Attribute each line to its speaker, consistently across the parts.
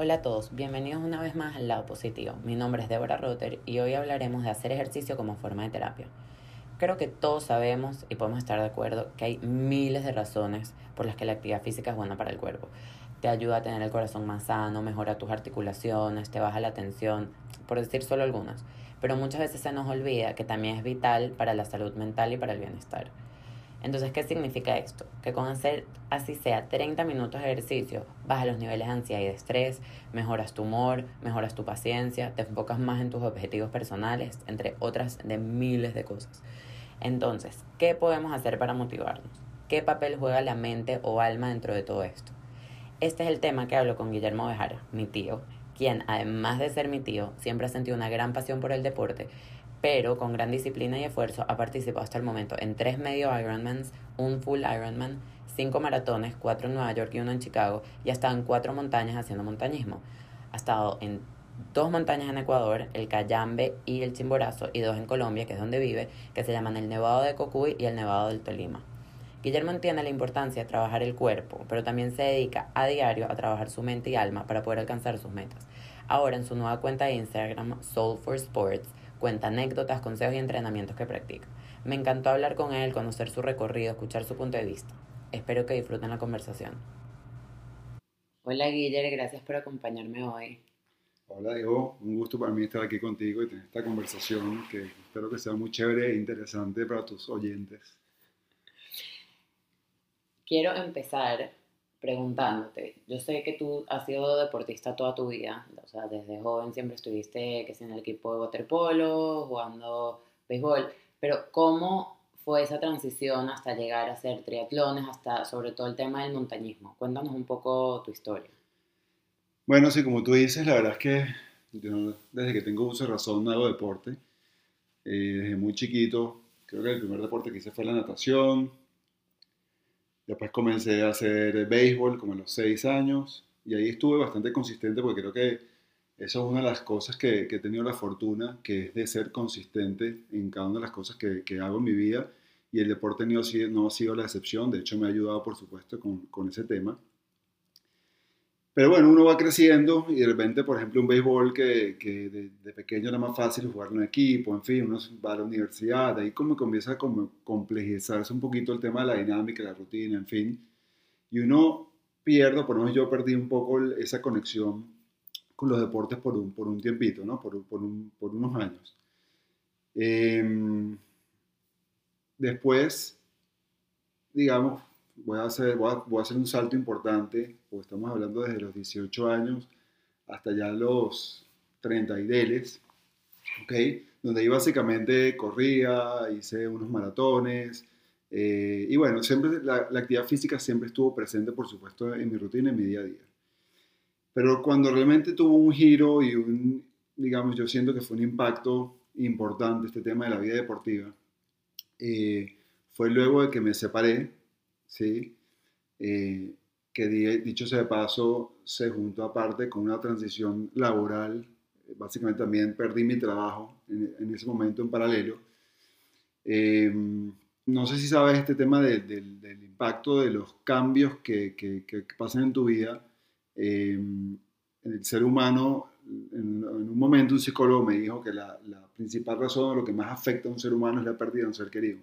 Speaker 1: Hola a todos, bienvenidos una vez más al lado positivo. Mi nombre es Deborah Rotter y hoy hablaremos de hacer ejercicio como forma de terapia. Creo que todos sabemos y podemos estar de acuerdo que hay miles de razones por las que la actividad física es buena para el cuerpo. Te ayuda a tener el corazón más sano, mejora tus articulaciones, te baja la tensión, por decir solo algunas. Pero muchas veces se nos olvida que también es vital para la salud mental y para el bienestar. Entonces, ¿qué significa esto? Que con hacer así sea 30 minutos de ejercicio, bajas los niveles de ansiedad y de estrés, mejoras tu humor, mejoras tu paciencia, te enfocas más en tus objetivos personales, entre otras de miles de cosas. Entonces, ¿qué podemos hacer para motivarnos? ¿Qué papel juega la mente o alma dentro de todo esto? Este es el tema que hablo con Guillermo Bejara, mi tío, quien además de ser mi tío, siempre ha sentido una gran pasión por el deporte pero con gran disciplina y esfuerzo ha participado hasta el momento en tres medio Ironmans, un full Ironman, cinco maratones, cuatro en Nueva York y uno en Chicago, y ha en cuatro montañas haciendo montañismo. Ha estado en dos montañas en Ecuador, el Cayambe y el Chimborazo, y dos en Colombia, que es donde vive, que se llaman el Nevado de Cocuy y el Nevado del Tolima. Guillermo entiende la importancia de trabajar el cuerpo, pero también se dedica a diario a trabajar su mente y alma para poder alcanzar sus metas. Ahora en su nueva cuenta de Instagram, Soul for Sports, cuenta anécdotas, consejos y entrenamientos que practica. Me encantó hablar con él, conocer su recorrido, escuchar su punto de vista. Espero que disfruten la conversación. Hola Guillermo, gracias por acompañarme hoy.
Speaker 2: Hola Diego, un gusto para mí estar aquí contigo y tener esta conversación que espero que sea muy chévere e interesante para tus oyentes.
Speaker 1: Quiero empezar preguntándote, yo sé que tú has sido deportista toda tu vida, o sea, desde joven siempre estuviste que en el equipo de waterpolo, jugando béisbol, pero ¿cómo fue esa transición hasta llegar a hacer triatlones, hasta sobre todo el tema del montañismo? Cuéntanos un poco tu historia.
Speaker 2: Bueno, sí, como tú dices, la verdad es que yo desde que tengo uso de razón hago deporte. Eh, desde muy chiquito, creo que el primer deporte que hice fue la natación, Después comencé a hacer béisbol como a los seis años y ahí estuve bastante consistente porque creo que eso es una de las cosas que, he tenido la fortuna, que es de ser consistente en cada una de las cosas que, que hago en mi vida y el deporte no, ha sido la excepción, de hecho me ha ayudado por supuesto con ese tema. Pero bueno, uno va creciendo y de repente, por ejemplo, un béisbol que, que de, pequeño era más fácil jugar en equipo, en fin, uno va a la universidad, ahí como comienza a como complejizarse un poquito el tema de la dinámica, la rutina, en fin, y uno pierde, por lo menos yo perdí un poco esa conexión con los deportes por un, por un tiempito, ¿no? Por, por, un, por unos años. Em, después, digamos, voy a hacer, voy a, hacer un salto importante, porque estamos hablando desde los 18 años hasta ya los 30 y deles, ¿ok? Donde ahí básicamente corría, hice unos maratones, eh, y bueno, siempre la, la, actividad física siempre estuvo presente, por supuesto, en mi rutina, en mi día a día. Pero cuando realmente tuvo un giro y un, digamos, yo siento que fue un impacto importante este tema de la vida deportiva, eh, fue luego de que me separé ¿sí? Eh, que dicho sea de paso, se juntó aparte con una transición laboral. Básicamente también perdí mi trabajo en, ese momento en paralelo. Eh, no sé si sabes este tema del impacto de los cambios que, que, pasan en tu vida. Eh, en el ser humano, en, un momento un psicólogo me dijo que la, la principal razón, lo que más afecta a un ser humano es la pérdida de un ser querido.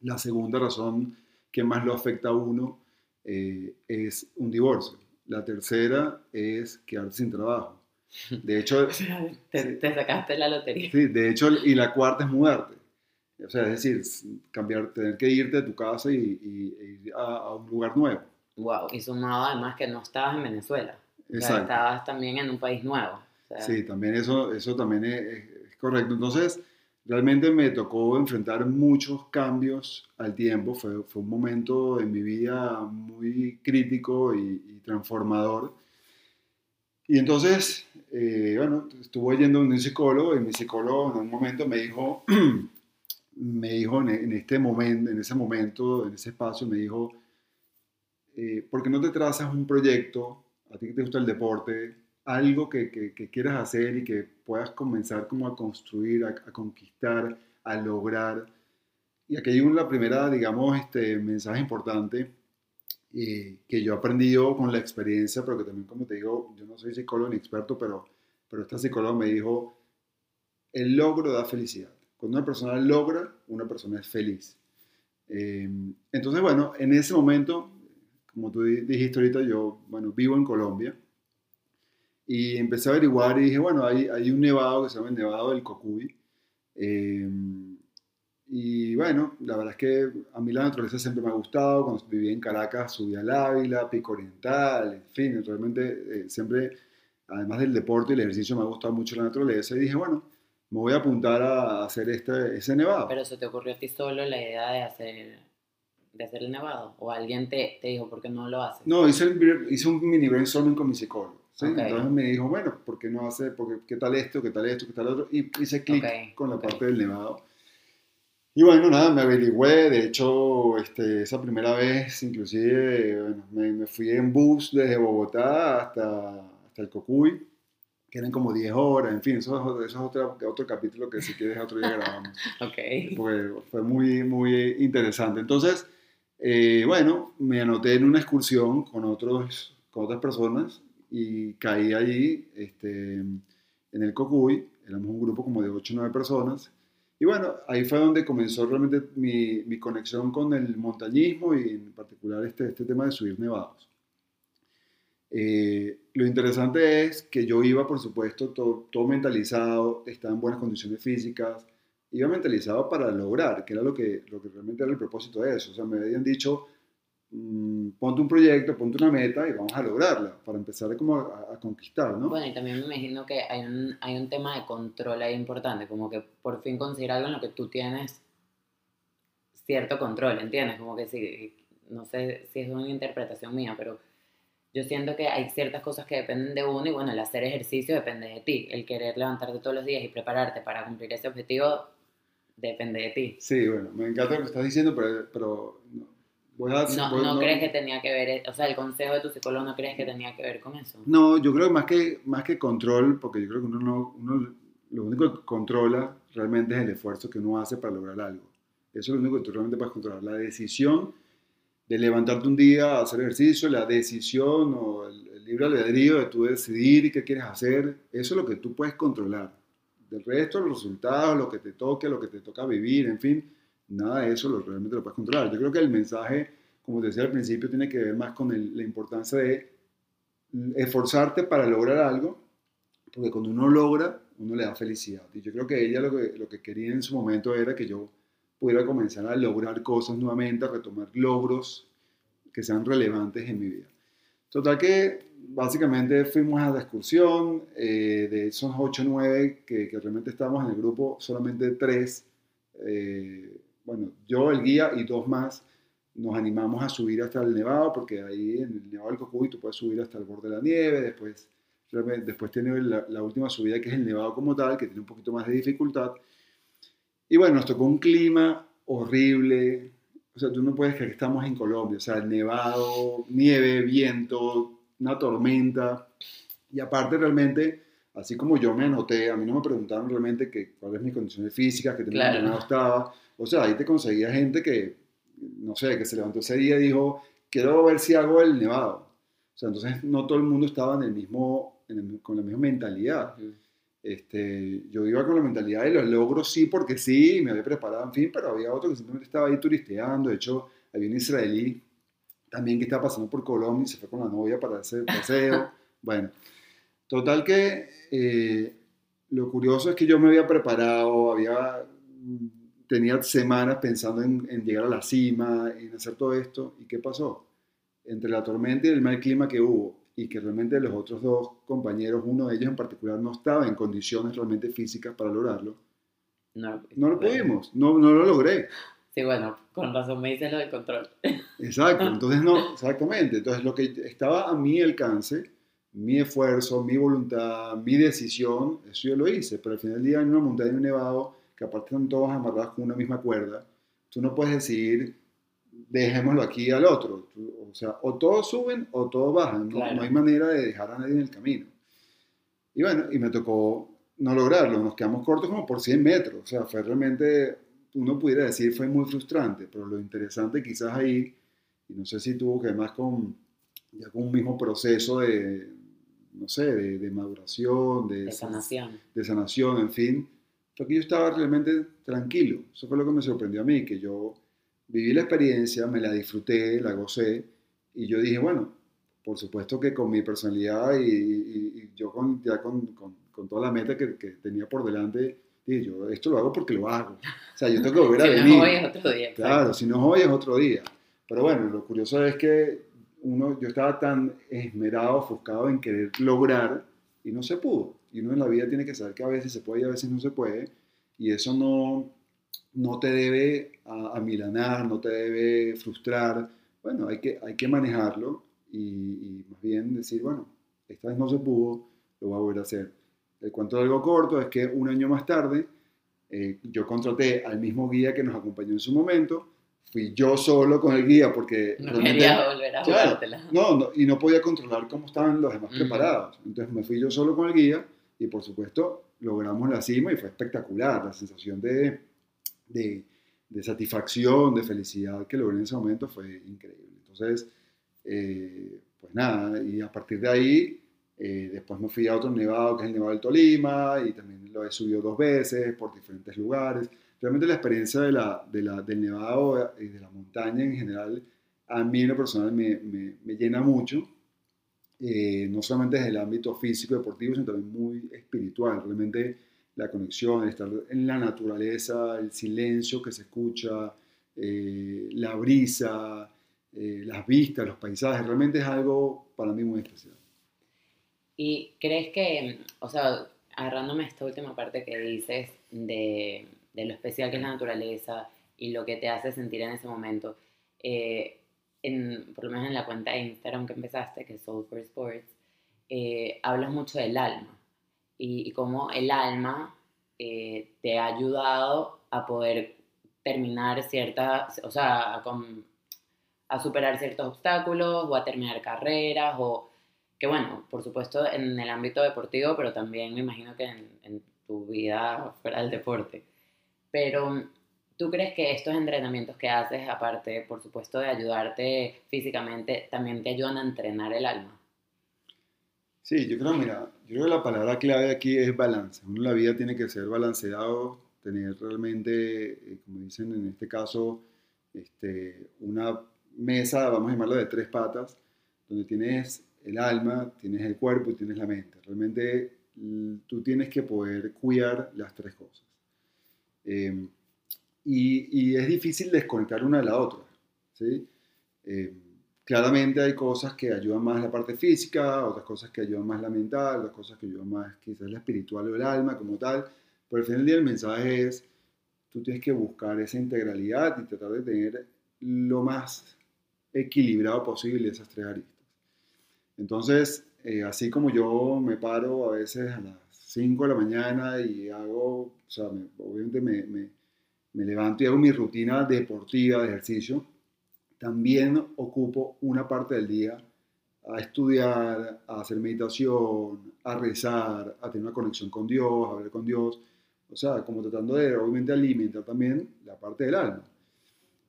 Speaker 2: La segunda razón que más lo afecta a uno eh, es un divorcio. La tercera es quedarse sin trabajo. De hecho,
Speaker 1: te, sacaste la lotería.
Speaker 2: Sí, de hecho, y la cuarta es mudarte. O sea, es decir, cambiar, tener que irte de tu casa y, ir a, un lugar nuevo.
Speaker 1: Wow, y sumado además que no estabas en Venezuela. Exacto. estabas también en un país nuevo.
Speaker 2: sí, también eso, eso también es correcto. Entonces, Realmente me tocó enfrentar muchos cambios al tiempo, fue, fue un momento en mi vida muy crítico y, transformador. Y entonces, eh, bueno, estuve yendo un psicólogo y mi psicólogo en un momento me dijo, me dijo en, este momento, en ese momento, en ese espacio, me dijo, eh, ¿por qué no te trazas un proyecto? A ti que te gusta el deporte, algo que, que, quieras hacer y que puedas comenzar como a construir, a, conquistar, a lograr. Y aquí hay una primera, digamos, este mensaje importante. y que yo he aprendido con la experiencia, pero que también, como te digo, yo no soy psicólogo ni experto, pero, pero esta psicóloga me dijo, el logro da felicidad. Cuando una persona logra, una persona es feliz. Eh, entonces, bueno, en ese momento, como tú dijiste ahorita, yo, bueno, vivo en Colombia y empecé a averiguar y dije, bueno, hay, hay un nevado que se llama el Nevado del Cocuy. Eh, y bueno, la verdad es que a mí la naturaleza siempre me ha gustado. Cuando vivía en Caracas subía al Ávila, Pico Oriental, en fin, realmente eh, siempre, además del deporte y el ejercicio, me ha gustado mucho la naturaleza. Y dije, bueno, me voy a apuntar a hacer este, ese nevado.
Speaker 1: Pero se te ocurrió a ti solo la idea de hacer, de hacer el nevado? ¿O alguien te, te dijo, por qué no lo haces?
Speaker 2: No, hice, hice un mini brainstorming con mi psicólogo. ¿Sí? Entonces me dijo, bueno, ¿por qué no hace, porque, qué tal esto, qué tal esto, qué tal otro? Y hice clic con la parte del nevado. Y bueno, nada, me averigüé, de hecho, este, esa primera vez, inclusive, bueno, me, me, fui en bus desde Bogotá hasta, hasta el Cocuy, que eran como 10 horas, en fin, eso, eso es otro, otro capítulo que si quieres otro día grabamos.
Speaker 1: ok.
Speaker 2: Porque fue muy, muy interesante. Entonces, eh, bueno, me anoté en una excursión con, otros, con otras personas y caí allí este, en el Cocuy, éramos un grupo como de 8 o 9 personas, y bueno, ahí fue donde comenzó realmente mi, mi, conexión con el montañismo y en particular este, este tema de subir nevados. Eh, lo interesante es que yo iba, por supuesto, todo, todo, mentalizado, estaba en buenas condiciones físicas, iba mentalizado para lograr, que era lo que, lo que realmente era el propósito de eso. O sea, me habían dicho, mmm, ponte un proyecto, ponte una meta y vamos a lograrla, para empezar como a, a, conquistar, ¿no?
Speaker 1: Bueno, y también me imagino que hay un, hay un tema de control ahí importante, como que por fin conseguir algo en lo que tú tienes cierto control, ¿entiendes? Como que si, no sé si es una interpretación mía, pero yo siento que hay ciertas cosas que dependen de uno y bueno, el hacer ejercicio depende de ti, el querer levantarte todos los días y prepararte para cumplir ese objetivo depende de ti.
Speaker 2: Sí, bueno, me encanta lo que estás diciendo, pero, pero
Speaker 1: no, no, crees que tenía que ver, o sea, el consejo de tu psicólogo no crees que tenía que ver con eso.
Speaker 2: No, yo creo que más que, más que control, porque yo creo que uno, no, uno lo único que controla realmente es el esfuerzo que uno hace para lograr algo. Eso es lo único que tú realmente puedes controlar. La decisión de levantarte un día a hacer ejercicio, la decisión o el, el libre albedrío de tú decidir qué quieres hacer, eso es lo que tú puedes controlar. Del resto, los resultados, lo que te toque, lo que te toca vivir, en fin, nada de eso lo, realmente lo puedes controlar. Yo creo que el mensaje, como te decía al principio, tiene que ver más con el, la importancia de esforzarte para lograr algo, porque cuando uno logra, uno le da felicidad. Y yo creo que ella lo que, lo que quería en su momento era que yo pudiera comenzar a lograr cosas nuevamente, a retomar logros que sean relevantes en mi vida. Total que básicamente fuimos a la excursión, eh, de esos 8 o 9 que, que, realmente estábamos en el grupo, solamente 3 eh, bueno, yo, el guía y dos más nos animamos a subir hasta el nevado, porque ahí en el nevado del Cocuy tú puedes subir hasta el borde de la nieve, después, después tiene la, última subida que es el nevado como tal, que tiene un poquito más de dificultad. Y bueno, nos tocó un clima horrible, o sea, tú no puedes creer que estamos en Colombia, o sea, nevado, nieve, viento, una tormenta, y aparte realmente así como yo me anoté, a mí no me preguntaron realmente que, cuáles mis condiciones físicas, que tenía claro. estaba. O sea, ahí te conseguía gente que, no sé, que se levantó ese día y dijo, quiero ver si hago el nevado. O sea, entonces no todo el mundo estaba en el mismo, en el, con la misma mentalidad. Este, yo iba con la mentalidad de los logros sí porque sí, me había preparado, en fin, pero había otro que simplemente estaba ahí turisteando. De hecho, había un israelí también que estaba pasando por Colombia y se fue con la novia para hacer paseo. bueno, Total que eh, lo curioso es que yo me había preparado, había, tenía semanas pensando en, en, llegar a la cima, en hacer todo esto. ¿Y qué pasó? Entre la tormenta y el mal clima que hubo, y que realmente los otros dos compañeros, uno de ellos en particular, no estaba en condiciones realmente físicas para lograrlo,
Speaker 1: no,
Speaker 2: no lo pudimos, no, no lo logré.
Speaker 1: Sí, bueno, con razón me dices lo del control.
Speaker 2: Exacto, entonces no, exactamente. Entonces lo que estaba a mi alcance mi esfuerzo, mi voluntad, mi decisión, eso yo lo hice, pero al final del día en una montaña, en un nevado, que aparte están todos amarrados con una misma cuerda, tú no puedes decir, dejémoslo aquí al otro, o sea, o todos suben o todos bajan, ¿no? Claro. no hay manera de dejar a nadie en el camino. Y bueno, y me tocó no lograrlo, nos quedamos cortos como por 100 metros, o sea, fue realmente, uno pudiera decir, fue muy frustrante, pero lo interesante quizás ahí y no sé si tuvo que ver más con, ya con un mismo proceso de, no sé, de, de maduración, de,
Speaker 1: De sanación.
Speaker 2: de sanación, en fin, fue que yo estaba realmente tranquilo. Eso fue lo que me sorprendió a mí, que yo viví la experiencia, me la disfruté, la gocé, y yo dije, bueno, por supuesto que con mi personalidad y, y- y yo con, ya con, con- con toda la meta que, que tenía por delante, dije, yo esto lo hago porque lo hago. O sea, yo tengo que volver a
Speaker 1: Si no es
Speaker 2: venir.
Speaker 1: hoy, es otro día.
Speaker 2: Claro, si no es hoy es otro día. Pero bueno, lo curioso es que yo estaba tan esmerado, ofuscado en querer lograr y no se pudo. Y uno en la vida tiene que saber que a veces se puede y a veces no se puede. Y eso no, no te debe amilanar, no te debe frustrar. Bueno, hay que, hay que manejarlo y, y más bien decir, bueno, esta vez no se pudo, lo voy a volver a hacer. El cuento de algo corto es que un año más tarde eh, yo contraté al mismo guía que nos acompañó en su momento, fui yo solo con el guía porque
Speaker 1: No quería volver a
Speaker 2: Claro, no, no, y no podía controlar cómo estaban los demás
Speaker 1: Ujú.
Speaker 2: preparados. Entonces me fui yo solo con el guía y por supuesto logramos la cima y fue espectacular. La sensación de, de, de satisfacción, de felicidad que logré en ese momento fue increíble. Entonces, eh, pues nada, y a partir de ahí, eh, después me fui a otro nevado que es el Nevado del Tolima y también lo he subido dos veces por diferentes lugares. Realmente la experiencia de la, de la, del nevado y de la montaña en general a mí en lo personal me, me, me llena mucho, eh, no solamente desde el ámbito físico deportivo, sino también muy espiritual. Realmente la conexión, el estar en la naturaleza, el silencio que se escucha, eh, la brisa, eh, las vistas, los paisajes, realmente es algo para mí muy especial.
Speaker 1: ¿Y crees que, o sea, agarrándome esta última parte que dices de, de lo especial que es la naturaleza y lo que te hace sentir en ese momento, eh, en, por lo menos en la cuenta de Instagram que empezaste, que es Soul for Sports, eh, hablas mucho del alma y, y cómo el alma eh, te ha ayudado a poder terminar ciertas, o sea, a, a superar ciertos obstáculos o a terminar carreras o que bueno, por supuesto en el ámbito deportivo, pero también me imagino que en, en tu vida fuera del deporte. Pero ¿tú crees que estos entrenamientos que haces, aparte, por supuesto, de ayudarte físicamente, también te ayudan a entrenar el alma?
Speaker 2: Sí, yo creo, mira, yo creo que la palabra clave aquí es balance. Uno la vida tiene que ser balanceado, tener realmente, eh, como dicen en este caso, este, una mesa, vamos a llamarla de tres patas, donde tienes el alma, tienes el cuerpo y tienes la mente. Realmente tú tienes que poder cuidar las tres cosas. Eh, y, es difícil desconectar una de la otra, ¿sí? Eh, claramente hay cosas que ayudan más la parte física, otras cosas que ayudan más la mental, otras cosas que ayudan más quizás la espiritual o el alma como tal, pero al final del día el mensaje es, tú tienes que buscar esa integralidad y tratar de tener lo más equilibrado posible esas tres aristas. Entonces, eh, así como yo me paro a veces a las 5 de la mañana y hago, o sea, me- obviamente me, me- me levanto y hago mi rutina deportiva de ejercicio, también ocupo una parte del día a estudiar, a hacer meditación, a rezar, a tener una conexión con Dios, a hablar con Dios, o sea, como tratando de obviamente alimentar también la parte del alma.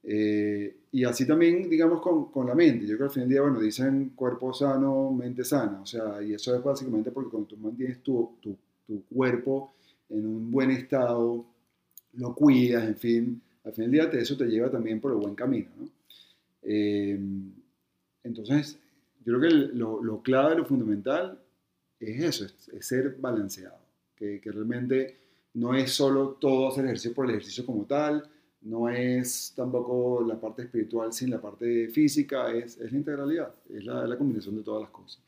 Speaker 2: Eh, y así también, digamos, con, con la mente. Yo creo que al final del día, bueno, dicen cuerpo sano, mente sana. O sea, y eso es básicamente porque cuando tú mantienes tu, tu, tu cuerpo en un buen estado, lo cuidas, en fin, al final del día eso te lleva también por el buen camino, ¿no? Eh, entonces, yo creo que lo, lo clave, lo fundamental es eso, es, es ser balanceado, que, que realmente no es solo todo hacer ejercicio por el ejercicio como tal, no es tampoco la parte espiritual sin la parte física, es, es la integralidad, es la, la combinación de todas las cosas.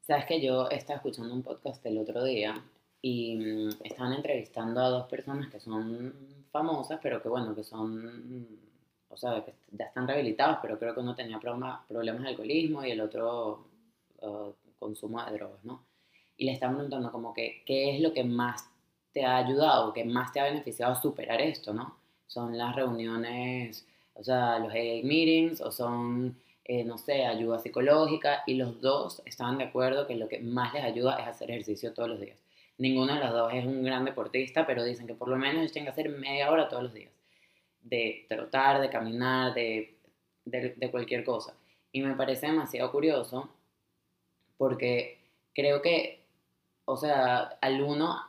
Speaker 1: Sabes que yo estaba escuchando un podcast el otro día y mm, estaban entrevistando a dos personas que son famosas, pero que bueno, que son, o sea, que ya están rehabilitados, pero creo que uno tenía problema- problemas de alcoholismo y el otro uh, consumo de drogas, ¿no? Y le estaban preguntando como que, ¿qué es lo que más te ha ayudado, que más te ha beneficiado superar esto, ¿no? Son las reuniones, o sea, los AA meetings, o son eh, no sé, ayuda psicológica, y los dos estaban de acuerdo que lo que más les ayuda es hacer ejercicio todos los días. Ninguno de los dos es un gran deportista, pero dicen que por lo menos ellos tienen que hacer media hora todos los días. De trotar, de caminar, de de, cualquier cosa. Y me parece demasiado curioso porque creo que, o sea, al uno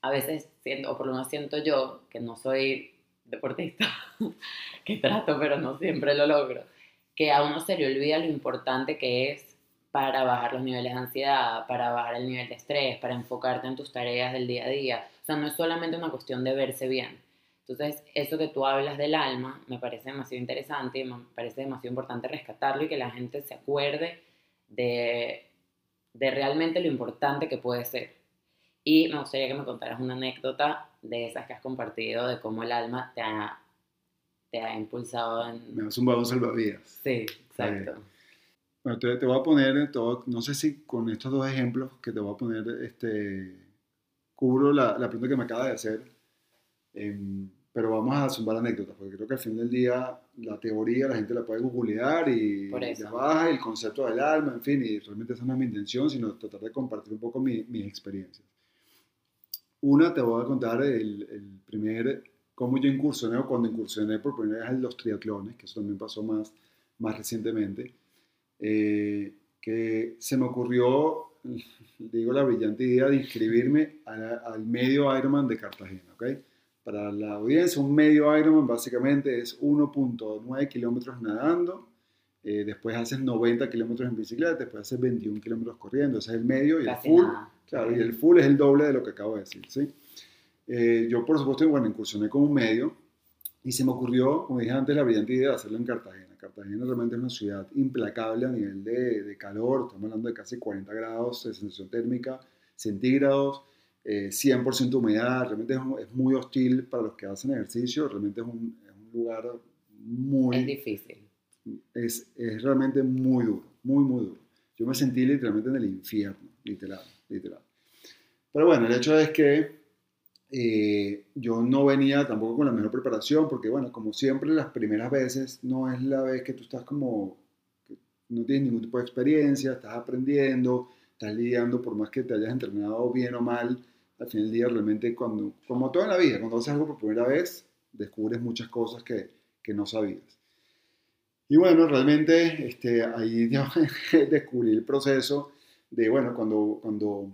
Speaker 1: a veces siento, o por lo menos siento yo, que no soy deportista, que trato pero no siempre lo logro, que a uno se le olvida lo importante que es para bajar los niveles de ansiedad, para bajar el nivel de estrés, para enfocarte en tus tareas del día a día. O sea, no es solamente una cuestión de verse bien. Entonces, eso que tú hablas del alma me parece demasiado interesante y me parece demasiado importante rescatarlo y que la gente se acuerde de, de realmente lo importante que puede ser. Y me gustaría que me contaras una anécdota de esas que has compartido, de cómo el alma te ha, te ha impulsado en...
Speaker 2: Me ha zumbado un salvavidas.
Speaker 1: Sí, exacto.
Speaker 2: Bueno, te, te, voy a poner, todo, no sé si con estos dos ejemplos que te voy a poner, este, cubro la, la pregunta que me acaba de hacer, eh, pero vamos a zumbar anécdotas, porque creo que al fin del día la teoría la gente la puede googlear y la baja, el concepto del alma, en fin, y realmente esa no es mi intención, sino tratar de compartir un poco mi, mis experiencias. Una, te voy a contar el, el primer, cómo yo incursioné o cuando incursioné por primera vez en los triatlones, que eso también pasó más, más recientemente eh, que se me ocurrió, digo, la brillante idea de inscribirme al medio Ironman de Cartagena, ¿ok? Para la audiencia, un medio Ironman básicamente es 1.9 kilómetros nadando, eh, después haces 90 kilómetros en bicicleta, después haces 21 kilómetros corriendo, ese es el medio y el full, claro, y el full es el doble de lo que acabo de decir, ¿sí? Eh, yo, por supuesto, bueno, incursioné como un medio y se me ocurrió, como dije antes, la brillante idea de hacerlo en Cartagena. Cartagena realmente es una ciudad implacable a nivel de, de calor, estamos hablando de casi 40 grados de sensación térmica centígrados, eh, 100% humedad, realmente es, es, muy hostil para los que hacen ejercicio, realmente es un, es un lugar muy...
Speaker 1: Es difícil.
Speaker 2: Es, es, realmente muy duro, muy, muy duro. Yo me sentí literalmente en el infierno, literal, literal. Pero bueno, el hecho es que eh, yo no venía tampoco con la mejor preparación, porque bueno, como siempre las primeras veces no es la vez que tú estás como, no tienes ningún tipo de experiencia, estás aprendiendo, estás lidiando, por más que te hayas entrenado bien o mal, al final del día realmente cuando, como toda la vida, cuando haces algo por primera vez, descubres muchas cosas que, que no sabías. Y bueno, realmente este, ahí descubrí el proceso de, bueno, cuando, cuando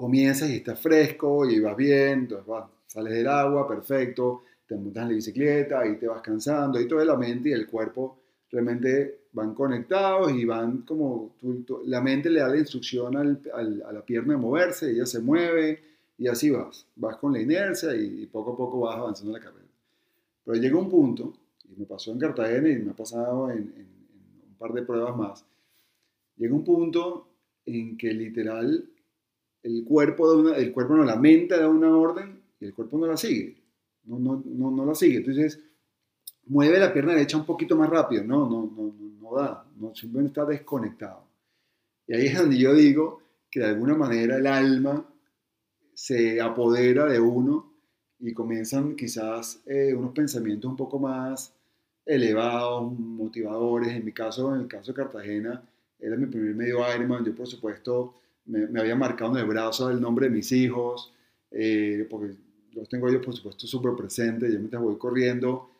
Speaker 2: comienzas y estás fresco y vas bien, entonces vas, sales del agua, perfecto, te montas en la bicicleta, y te vas cansando, ahí toda la mente y el cuerpo realmente van conectados y van como, la mente le da la instrucción al, a la pierna de moverse, ella se mueve y así vas, vas con la inercia y, y poco a poco vas avanzando la carrera. Pero llega un punto, y me pasó en Cartagena y me ha pasado en, en, en un par de pruebas más, llega un punto en que literal el cuerpo, de una, el cuerpo no, la mente da una orden y el cuerpo no la sigue. No, no, no, no la sigue. Entonces, mueve la pierna derecha un poquito más rápido. No, no, no, no da. No, simplemente está desconectado. Y ahí es donde yo digo que de alguna manera el alma se apodera de uno y comienzan quizás eh, unos pensamientos un poco más elevados, motivadores. En mi caso, en el caso de Cartagena, era mi primer medio Ironman. Yo, por supuesto, me, me, había marcado en el brazo el nombre de mis hijos, eh, porque los tengo ellos, por supuesto, súper presentes. Yo mientras voy corriendo,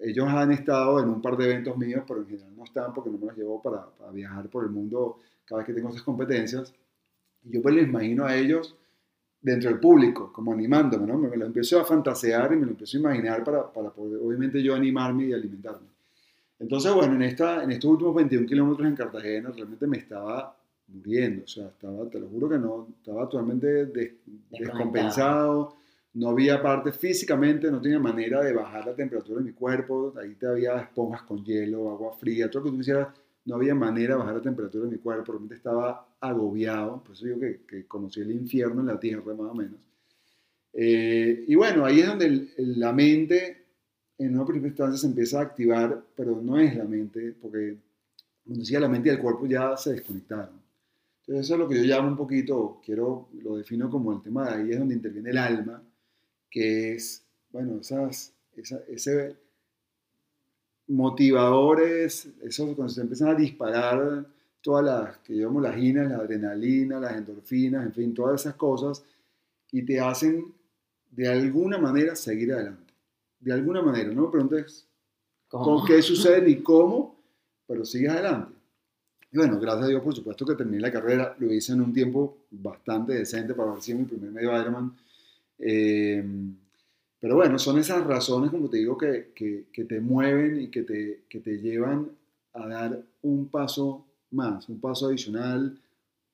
Speaker 2: ellos han estado en un par de eventos míos, pero en general no están porque no me los llevo para, para viajar por el mundo cada vez que tengo esas competencias. Y yo pues les imagino a ellos dentro del público, como animándome, ¿no? Me, me, lo empiezo a fantasear y me lo empiezo a imaginar para, para poder, obviamente, yo animarme y alimentarme. Entonces, bueno, en, esta, en estos últimos 21 kilómetros en Cartagena, realmente me estaba muriendo, o sea, estaba, te lo juro que no, estaba totalmente des, descompensado, no había parte físicamente, no tenía manera de bajar la temperatura de mi cuerpo, ahí te había esponjas con hielo, agua fría, todo lo que tú quisieras, no había manera de bajar la temperatura de mi cuerpo, realmente estaba agobiado, por eso digo que, que conocí el infierno en la tierra más o menos. Eh, y bueno, ahí es donde el, la mente en una primera instancia se empieza a activar, pero no es la mente, porque como decía, la mente y el cuerpo ya se desconectaron. Entonces eso es lo que yo llamo un poquito, quiero, lo defino como el tema de ahí es donde interviene el alma, que es, bueno, esas, esa, ese motivadores, esos cuando se empiezan a disparar todas las, que llamamos las ginas, la adrenalina, las endorfinas, en fin, todas esas cosas, y te hacen de alguna manera seguir adelante. De alguna manera, no me preguntes con qué sucede ni cómo, pero sigues adelante. Y bueno, gracias a Dios, por supuesto que terminé la carrera, lo hice en un tiempo bastante decente para haber sido mi primer medio Ironman. Eh, pero bueno, son esas razones, como te digo, que, que, que te mueven y que te, que te llevan a dar un paso más, un paso adicional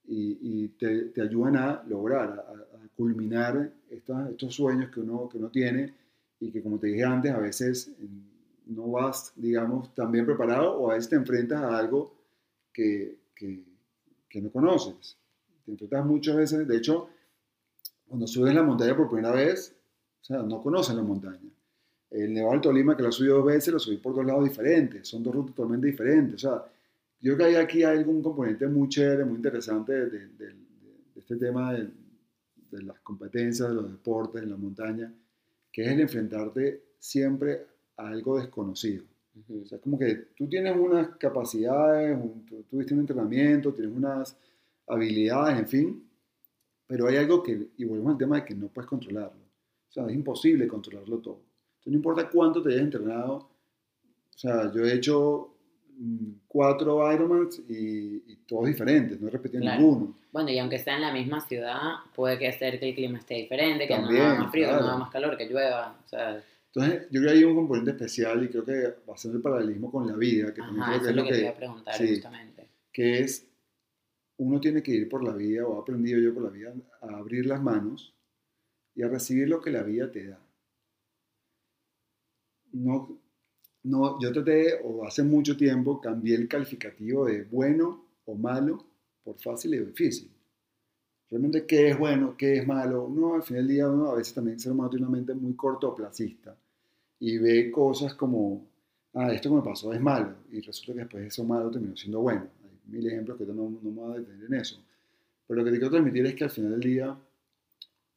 Speaker 2: y, y te, te, ayudan a lograr, a, a culminar estos, estos sueños que uno, que uno tiene y que, como te dije antes, a veces no vas, digamos, tan bien preparado o a veces te enfrentas a algo que, que, que no conoces. Te enfrentas muchas veces, de hecho, cuando subes la montaña por primera vez, o sea, no conoces la montaña. El Nevado del Tolima, que lo subí dos veces, lo subí por dos lados diferentes, son dos rutas totalmente diferentes. O sea, yo creo que aquí hay algún componente muy chévere, muy interesante de, de, de, de este tema de, las competencias, de los deportes, en la montaña, que es el enfrentarte siempre a algo desconocido. O sea, como que tú tienes unas capacidades, un, tú tuviste un entrenamiento, tienes unas habilidades, en fin, pero hay algo que, y volvemos al tema de que no puedes controlarlo. O sea, es imposible controlarlo todo. Entonces, no importa cuánto te hayas entrenado, o sea, yo he hecho mm, cuatro Ironmans y, y, todos diferentes, no he repetido claro. ninguno.
Speaker 1: Bueno, y aunque sea en la misma ciudad, puede que ser que el clima esté diferente, que También, no haga más frío, claro. que no haga más calor, que llueva, o sea...
Speaker 2: Entonces, yo creo que hay un componente especial y creo que va a ser el paralelismo con la vida, que
Speaker 1: Ajá, también creo que es lo que, te iba a preguntar sí, justamente.
Speaker 2: Que es, uno tiene que ir por la vida, o he aprendido yo por la vida, a abrir las manos y a recibir lo que la vida te da. No, no, yo traté, o hace mucho tiempo, cambié el calificativo de bueno o malo por fácil y difícil. Realmente, ¿qué es bueno? ¿Qué es malo? Uno, al final del día, uno a veces también ser humano tiene una mente muy cortoplacista y ve cosas como, ah, esto que me pasó es malo, y resulta que después eso malo terminó siendo bueno. Hay mil ejemplos que no, no me voy a detener en eso. Pero lo que te quiero transmitir es que al final del día,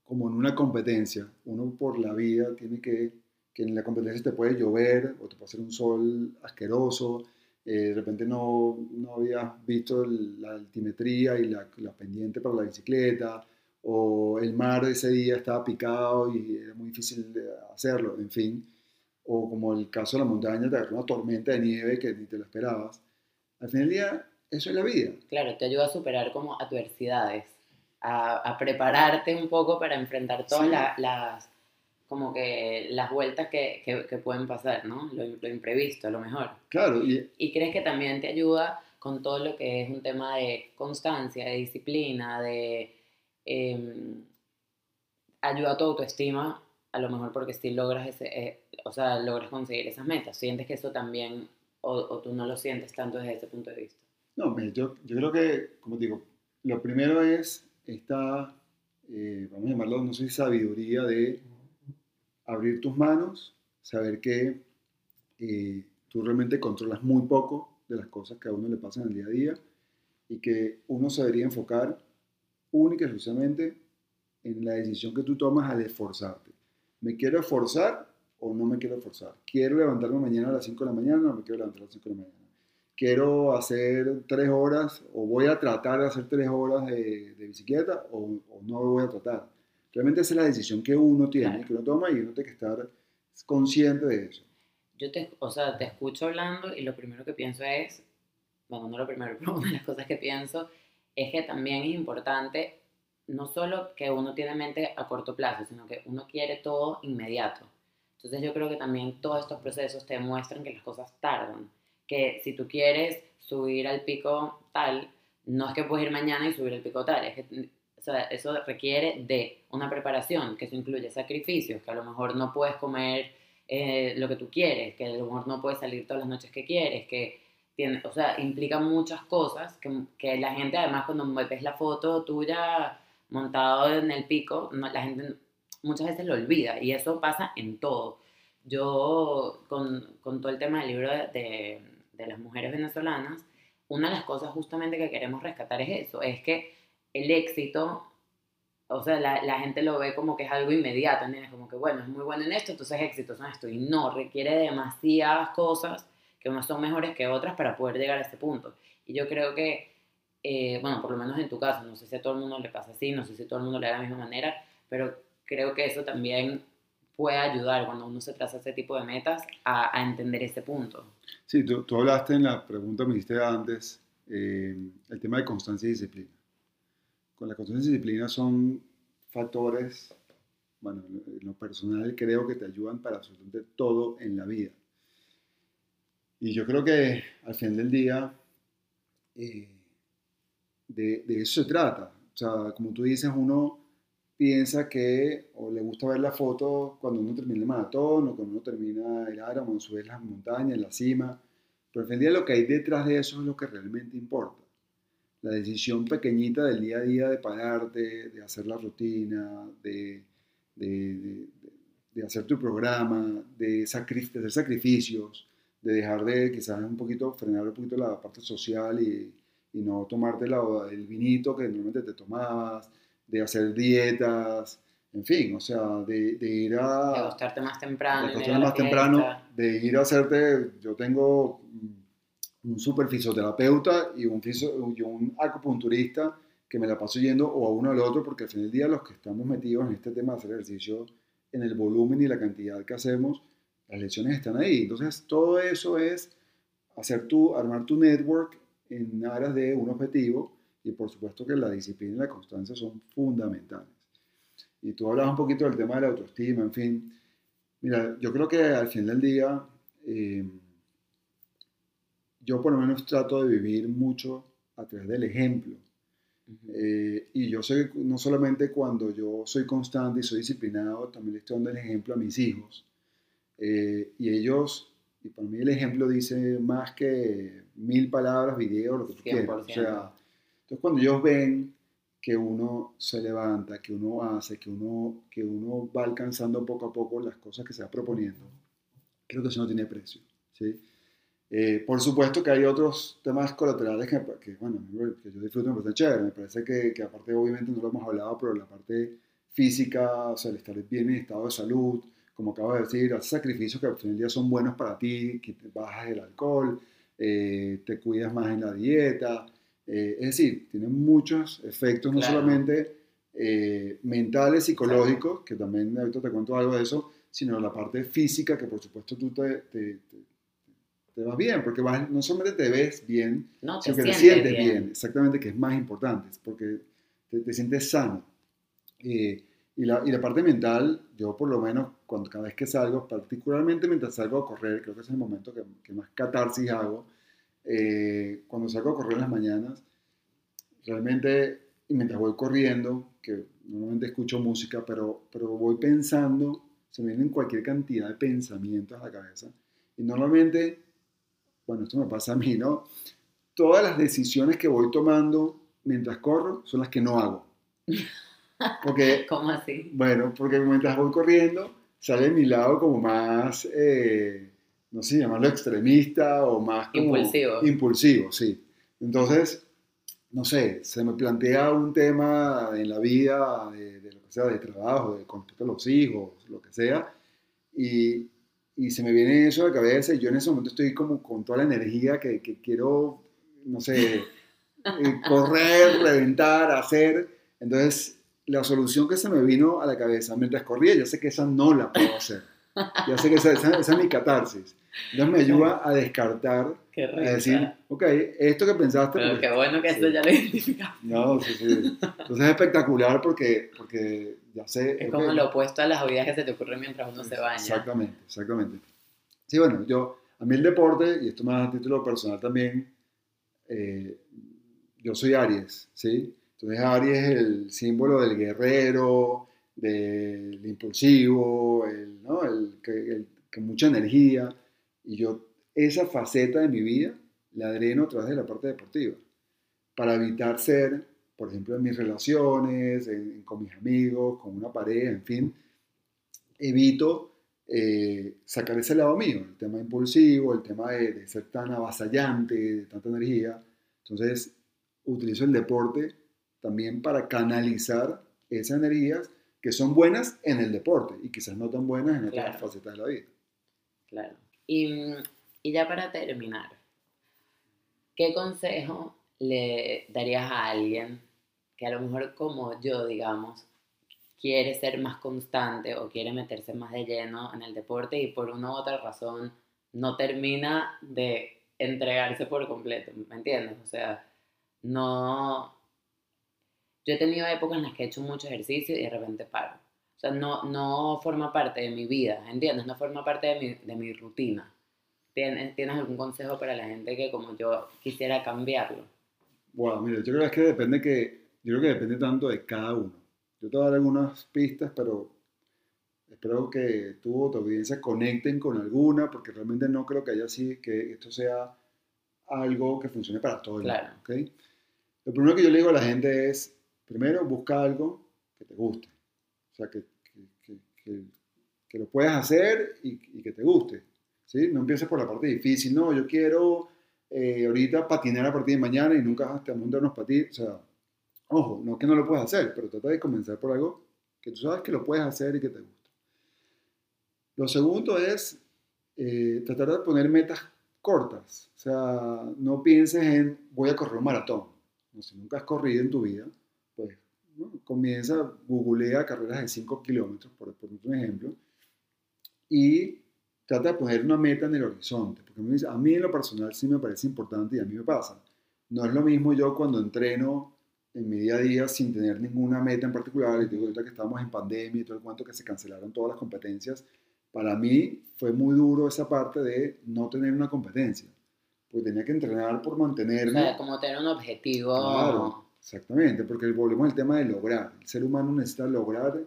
Speaker 2: como en una competencia, uno por la vida tiene que, que en la competencia te puede llover o te puede hacer un sol asqueroso, eh, de repente no, no habías visto el, la altimetría y la, la, pendiente para la bicicleta, o el mar ese día estaba picado y era muy difícil hacerlo, en fin, o como el caso de la montaña, te agarró una tormenta de nieve que ni te lo esperabas. Al final del día, eso es la vida.
Speaker 1: Claro, te ayuda a superar como adversidades, a, a prepararte un poco para enfrentar todas sí. la, las como que las vueltas que, que, que pueden pasar, ¿no? Lo, lo, imprevisto, a lo mejor.
Speaker 2: Claro.
Speaker 1: Y, y, crees que también te ayuda con todo lo que es un tema de constancia, de disciplina, de... Eh, ayuda a tu autoestima, a lo mejor porque si logras ese, eh, o sea, logras conseguir esas metas. ¿Sientes que eso también, o, o, tú no lo sientes tanto desde ese punto de vista?
Speaker 2: No, yo, yo creo que, como digo, lo primero es esta, eh, vamos a llamarlo, no sé, sabiduría de abrir tus manos, saber que eh, tú realmente controlas muy poco de las cosas que a uno le pasan en el día a día y que uno se debería enfocar única y exclusivamente en la decisión que tú tomas al esforzarte. ¿Me quiero esforzar o no me quiero esforzar? ¿Quiero levantarme mañana a las 5 de la mañana o no me quiero levantar a las 5 de la mañana? ¿Quiero hacer 3 horas o voy a tratar de hacer 3 horas de, de bicicleta o, o no voy a tratar? Realmente esa es la decisión que uno tiene, claro. que uno toma y uno tiene que estar consciente de eso.
Speaker 1: Yo te, o sea, te escucho hablando y lo primero que pienso es, bueno, no lo primero, pero una de las cosas que pienso es que también es importante no solo que uno tiene mente a corto plazo, sino que uno quiere todo inmediato. Entonces yo creo que también todos estos procesos te demuestran que las cosas tardan, que si tú quieres subir al pico tal, no es que puedes ir mañana y subir al pico tal, es que o sea, eso requiere de una preparación, que eso incluye sacrificios, que a lo mejor no puedes comer eh, lo que tú quieres, que a lo mejor no puedes salir todas las noches que quieres, que tiene, o sea, implica muchas cosas que, que la gente además cuando ves la foto tuya montado en el pico, no, la gente muchas veces lo olvida y eso pasa en todo. Yo con, con todo el tema del libro de, de, de las mujeres venezolanas, una de las cosas justamente que queremos rescatar es eso, es que el éxito, o sea, la, gente lo ve como que es algo inmediato, ¿entiendes? Como que, bueno, es muy bueno en esto, entonces es en esto. Y no, requiere demasiadas cosas que unas son mejores que otras para poder llegar a ese punto. Y yo creo que, eh, bueno, por lo menos en tu caso, no sé si a todo el mundo le pasa así, no sé si todo el mundo le da de la misma manera, pero creo que eso también puede ayudar cuando uno se traza ese tipo de metas a, entender ese punto.
Speaker 2: Sí, tú, tú, hablaste en la pregunta que me hiciste antes, eh, el tema de constancia y disciplina. Con la constancia y disciplina son factores, bueno, en lo personal creo que te ayudan para absolutamente todo en la vida. Y yo creo que al final del día eh, de, de, eso se trata. O sea, como tú dices, uno piensa que, o le gusta ver la foto cuando uno termina el maratón, o cuando uno termina el Ironman, cuando sube las montañas, la cima, pero al final del día lo que hay detrás de eso es lo que realmente importa. La decisión pequeñita del día a día de pararte, de hacer la rutina, de, de, de hacer tu programa, de, sacrif hacer sacrificios, de dejar de quizás un poquito, frenar un poquito la parte social y, y no tomarte la, el vinito que normalmente te tomabas, de hacer dietas, en fin, o sea, de, de ir a...
Speaker 1: De acostarte más temprano.
Speaker 2: De acostarte más temprano, de ir a hacerte, yo tengo un super fisioterapeuta y un, fisio, y un acupunturista que me la paso yendo o a uno al otro, porque al final del día los que estamos metidos en este tema de hacer ejercicio, en el volumen y la cantidad que hacemos, las lesiones están ahí. Entonces, todo eso es hacer tu, armar tu network en aras de un objetivo y por supuesto que la disciplina y la constancia son fundamentales. Y tú hablabas un poquito del tema de la autoestima, en fin. Mira, yo creo que al final del día, eh, yo por lo menos trato de vivir mucho a través del ejemplo. Uh -huh. eh, y yo sé que no solamente cuando yo soy constante y soy disciplinado, también le estoy dando el ejemplo a mis hijos. Eh, y ellos, y para mí el ejemplo dice más que mil palabras, videos, lo que tú 100%. quieras. O sea, entonces cuando ellos ven que uno se levanta, que uno hace, que uno, que uno va alcanzando poco a poco las cosas que se va proponiendo, creo que eso no tiene precio. ¿sí? Eh, por supuesto que hay otros temas colaterales que, que bueno, que yo disfruto, me parece chévere. Me parece que, que, aparte, obviamente, no lo hemos hablado, pero la parte física, o sea, el estar bien en estado de salud, como acabo de decir, haces sacrificios que al final del día son buenos para ti, que te bajas el alcohol, eh, te cuidas más en la dieta. Eh, es decir, tiene muchos efectos, no claro. solamente eh, mentales, psicológicos, que también ahorita te cuento algo de eso, sino la parte física, que por supuesto tú te, te, te, te vas bien, porque vas, no solamente te ves bien,
Speaker 1: no,
Speaker 2: sino que te sientes bien. bien. exactamente, que es más importante, porque te, sientes sano. Eh, y, la, y la parte mental, yo por lo menos, cuando cada vez que salgo, particularmente mientras salgo a correr, creo que es el momento que, que más catarsis hago, eh, cuando salgo a correr en las mañanas, realmente, y mientras voy corriendo, que normalmente escucho música, pero, pero voy pensando, se me vienen cualquier cantidad de pensamientos a la cabeza, y normalmente, bueno, esto me pasa a mí, ¿no? Todas las decisiones que voy tomando mientras corro son las que no hago.
Speaker 1: Porque, ¿Cómo así?
Speaker 2: Bueno, porque mientras voy corriendo, sale mi lado como más... Eh, no sé, llamarlo extremista o más como
Speaker 1: impulsivo.
Speaker 2: Impulsivo, sí. Entonces, no sé, se me plantea un tema en la vida, de, de lo que sea, de trabajo, de con respecto a los hijos, lo que sea, y, y, se me viene eso a la cabeza y yo en ese momento estoy como con toda la energía que, quiero, no sé, correr, reventar, hacer. Entonces, la solución que se me vino a la cabeza mientras corría, ya sé que esa no la puedo hacer. Ya sé que esa, esa, esa es mi catarsis. Entonces me ayuda a descartar, a decir, ok, esto que pensaste...
Speaker 1: Pero qué bueno que sí. esto ya lo identificamos.
Speaker 2: No, sí, sí. Entonces es espectacular porque, porque ya sé...
Speaker 1: Es okay. como lo opuesto a las ideas que se te ocurren mientras uno se baña.
Speaker 2: Exactamente, exactamente. Sí, bueno, yo, a mí el deporte, y esto más a título personal también, eh, yo soy Aries, ¿sí? Entonces Aries es el símbolo del guerrero, del impulsivo, el, que, mucha energía. Y yo esa faceta de mi vida la dreno a través de la parte deportiva. Para evitar ser, por ejemplo, en mis relaciones, con mis amigos, con una pareja, en fin, evito eh, sacar ese lado mío, el tema impulsivo, el tema de, de ser tan avasallante, de tanta energía. Entonces, utilizo el deporte también para canalizar esas energías que son buenas en el deporte y quizás no tan buenas en otras claro. facetas de la vida.
Speaker 1: Claro. Y, y, ya para terminar, ¿qué consejo le darías a alguien que a lo mejor como yo, digamos, quiere ser más constante o quiere meterse más de lleno en el deporte y por una u otra razón no termina de entregarse por completo, ¿me entiendes? O sea, no... Yo he tenido épocas en las que he hecho mucho ejercicio y de repente paro. O sea, no, no forma parte de mi vida, ¿entiendes? No forma parte de mi, de mi rutina. ¿Tienes, ¿Tienes algún consejo para la gente que como yo quisiera cambiarlo?
Speaker 2: Bueno, mira, yo creo que depende que, yo creo que depende tanto de cada uno. Yo te voy a dar algunas pistas, pero espero que tú o tu audiencia conecten con alguna, porque realmente no creo que haya así, que esto sea algo que funcione para todo el
Speaker 1: Claro.
Speaker 2: mundo. ¿ok? Lo primero que yo le digo a la gente es, primero, busca algo que te guste. O sea, que, que- lo puedas hacer y, que te guste. ¿sí? No empieces por la parte difícil. No, yo quiero eh, ahorita patinar a partir de mañana y nunca te montar unos patines. Ojo, no que no lo puedas hacer, pero trata de comenzar por algo que tú sabes que lo puedes hacer y que te gusta. Lo segundo es eh, tratar de poner metas cortas. O sea, no pienses en voy a correr un maratón. No, si nunca has corrido en tu vida. Comienza, googlea carreras de 5 kilómetros, por, por un ejemplo, y trata de poner una meta en el horizonte. Porque a mí, a mí en lo personal sí me parece importante y a mí me pasa. No es lo mismo yo cuando entreno en mi día a día sin tener ninguna meta en particular, y digo ahorita que estamos en pandemia y todo el cuento que se cancelaron todas las competencias, para mí fue muy duro esa parte de no tener una competencia, porque tenía que entrenar por
Speaker 1: O
Speaker 2: mantenerme.
Speaker 1: sea, como tener un objetivo...
Speaker 2: Claro, exactamente, porque volvemos al tema de lograr. El ser humano necesita lograr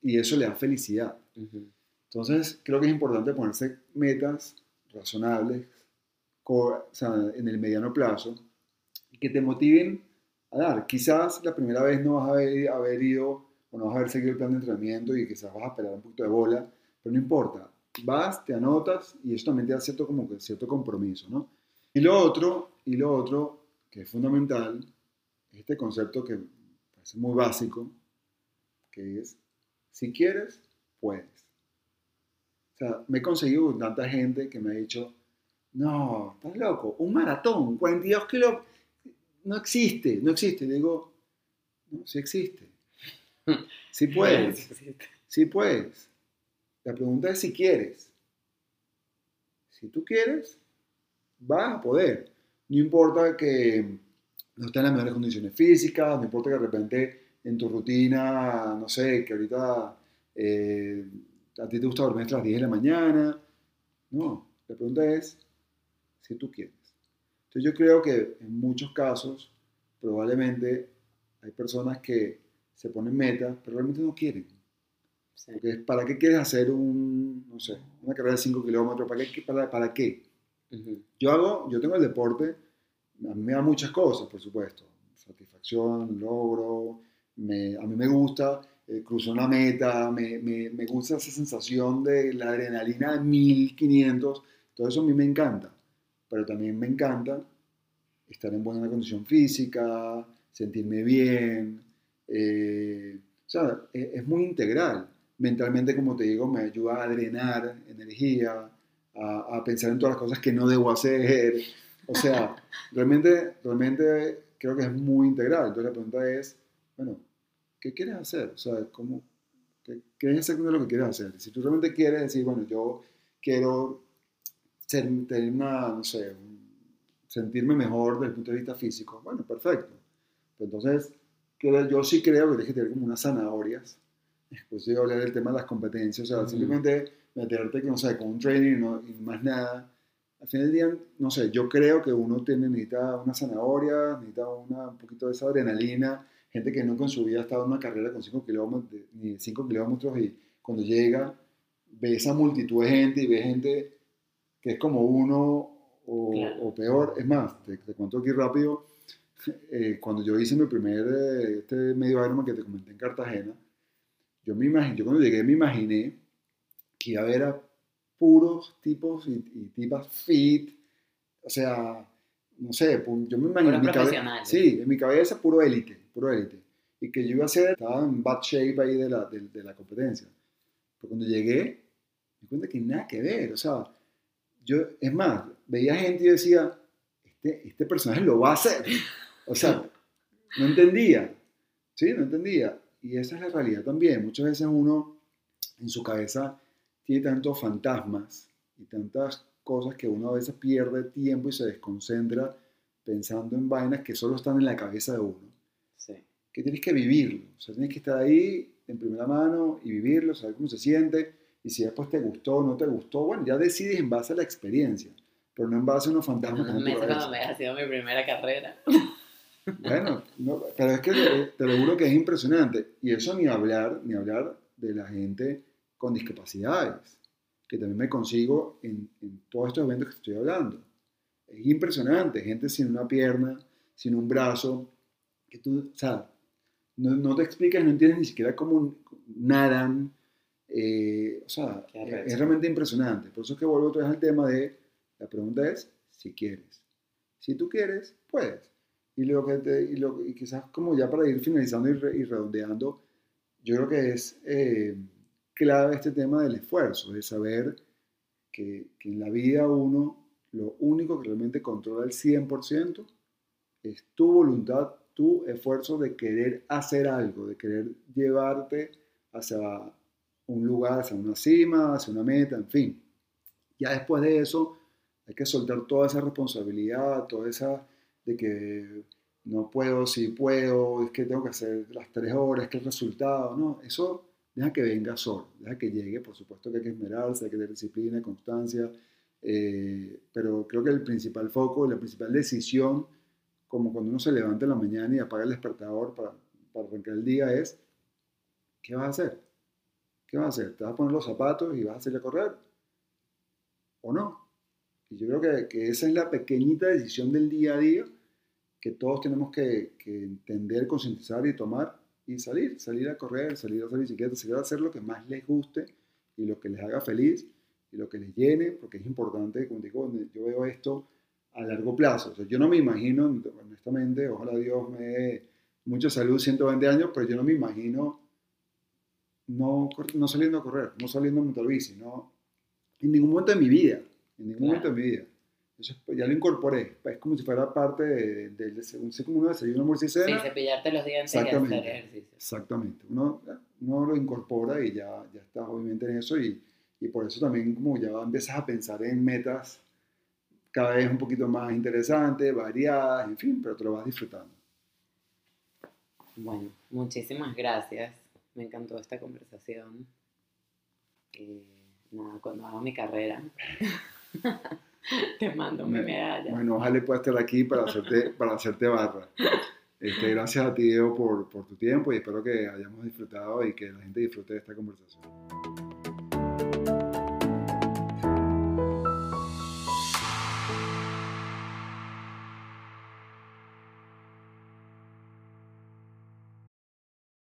Speaker 2: y eso le da felicidad.
Speaker 1: Ujú.
Speaker 2: Entonces, creo que es importante ponerse metas razonables, o sea, en el mediano plazo, que te motiven a dar. Quizás la primera vez no vas a haber, haber ido o no vas a haber seguido el plan de entrenamiento y quizás vas a esperar un poquito de bola, pero no importa. Vas, te anotas y eso también te da cierto, como que cierto compromiso, ¿no? Y lo otro, y lo otro que es fundamental, es este concepto que parece muy básico, que es, si quieres, puedes. O sea, me he conseguido con tanta gente que me ha dicho, no, estás loco, un maratón, 42 kilos, no existe, no existe. Y digo, no, sí existe. Sí puedes, sí puedes. La pregunta es si quieres. Si tú quieres, vas a poder. No importa que no estés en las mejores condiciones físicas, no importa que de repente en tu rutina, no sé, que ahorita eh, a ti te gusta dormir hasta las 10 de la mañana. No, la pregunta es si tú quieres. Entonces yo creo que en muchos casos probablemente hay personas que se ponen metas, pero realmente no quieren.
Speaker 1: Sí.
Speaker 2: Porque ¿para qué quieres hacer un, no sé, una carrera de 5 kilómetros? ¿Para qué? Para, ¿Para qué? Yo hago, yo tengo el deporte, a mí me da muchas cosas, por supuesto. Satisfacción, logro, me- a mí me gusta eh, cruzar una meta, me, me- me gusta esa sensación de la adrenalina de 1500, todo eso a mí me encanta. Pero también me encanta estar en buena condición física, sentirme bien. eh, o sea, es, es muy integral. Mentalmente, como te digo, me ayuda a drenar energía, a, a pensar en todas las cosas que no debo hacer. O sea, realmente, realmente creo que es muy integral. Entonces la pregunta es, bueno, ¿qué quieres hacer? O sea, ¿cómo, qué, qué es exactamente lo que quieres hacer? Si tú realmente quieres decir, bueno, yo quiero ser, tener una, no sé, sentirme mejor desde el punto de vista físico, bueno, perfecto. Pues entonces, yo sí creo que tienes que tener como unas zanahorias. Pues yo hablar del tema de las competencias, o sea,
Speaker 1: Ujú.
Speaker 2: simplemente meterte, no sé, con un training y, no- y más nada. Al final del día, no sé, yo creo que uno tiene, necesita una zanahoria, necesita una, un poquito de esa adrenalina. Gente que nunca en su vida ha estado en una carrera con 5 kilómetros, ni 5 kilómetros y cuando llega ve esa multitud de gente y ve gente que es como uno o,
Speaker 1: Claro.
Speaker 2: o peor. Es más, te, te cuento aquí rápido, eh, cuando yo hice mi primer eh, este medio Ironman que te comenté en Cartagena, yo, me imagino, yo cuando llegué me imaginé que iba a haber a puros tipos y, y tipas fit, o sea, no sé, yo me imaginé
Speaker 1: Puros
Speaker 2: en mi cabeza, sí, en mi cabeza puro élite, puro élite, y que yo iba a ser, estaba en bad shape ahí de la, de, de la competencia, pero cuando llegué, me di cuenta que nada que ver, o sea, yo, es más, veía gente y decía, este, este personaje lo va a hacer, o sea, no entendía, ¿sí? No entendía. y esa es la realidad también. Muchas veces uno en su cabeza tiene tantos fantasmas y tantas cosas que uno a veces pierde tiempo y se desconcentra pensando en vainas que solo están en la cabeza de uno.
Speaker 1: Sí.
Speaker 2: Que tienes que vivirlo, o sea, tienes que estar ahí en primera mano y vivirlo, saber cómo se siente, y si después te gustó o no te gustó, bueno, ya decides en base a la experiencia, pero no en base a unos fantasmas no cabeza.
Speaker 1: cuando me ha sido mi primera carrera.
Speaker 2: Bueno, no, pero es que te, te lo juro que es impresionante. Y eso ni hablar, ni hablar de la gente con discapacidades, que también me consigo en, en todos estos eventos que estoy hablando. Es impresionante, gente sin una pierna, sin un brazo, que tú, o sea, no, no te explicas, no entiendes ni siquiera cómo nadan. eh, o sea, es,
Speaker 1: arrecho.
Speaker 2: realmente impresionante. Por eso es que vuelvo otra vez al tema de, la pregunta es, si quieres. Si tú quieres, puedes. Y, lo que te- y, lo, y quizás como ya para ir finalizando y, re- y redondeando, yo creo que es eh, clave este tema del esfuerzo, de saber que, en la vida uno lo único que realmente controla el 100% es tu voluntad, tu esfuerzo de querer hacer algo, de querer llevarte hacia un lugar, hacia una cima, hacia una meta, en fin. Ya después de eso hay que soltar toda esa responsabilidad, toda esa de que no puedo, sí puedo, es que tengo que hacer las tres horas, que el resultado, no, eso deja que venga solo, deja que llegue, por supuesto que hay que esmerarse, hay que tener disciplina, constancia, eh, pero creo que el principal foco, la principal decisión, como cuando uno se levanta en la mañana y apaga el despertador para, para arrancar el día, es, ¿qué vas a hacer? ¿Qué vas a hacer? ¿Te vas a poner los zapatos y vas a salir a correr? ¿O no? Y yo creo que, que esa es la pequeñita decisión del día a día que todos tenemos que, que entender, concientizar y tomar y salir, salir a correr, salir a hacer bicicleta, salir a hacer lo que más les guste y lo que les haga feliz y lo que les llene, porque es importante, como digo, yo veo esto a largo plazo. O sea, yo no me imagino, honestamente, ojalá Dios me dé mucha salud, 120 años, pero yo no me imagino no, no saliendo a correr, no saliendo a montar bici, no, en ningún momento de mi vida, en ningún momento de mi vida. Eso es- ya lo incorporé, es como si fuera parte del de, de, según sé como uno desayuno, almuerzo y
Speaker 1: Sí,
Speaker 2: cena.
Speaker 1: cepillarte los dientes y hacer
Speaker 2: Exactamente.
Speaker 1: ejercicio.
Speaker 2: Exactamente. Uno, uno lo incorpora y ya, ya está obviamente en eso y, y por eso también como ya empiezas a pensar en metas cada vez un poquito más interesantes, variadas, en fin, pero te lo vas disfrutando.
Speaker 1: Bueno, muchísimas gracias. Me encantó esta conversación. Eh, nada, cuando haga mi carrera, te mando mi medalla.
Speaker 2: Bueno, ojalá pueda estar aquí para hacerte, para hacerte barra. Este, gracias a ti, Diego, por, por tu tiempo y espero que hayamos disfrutado y que la gente disfrute de esta conversación.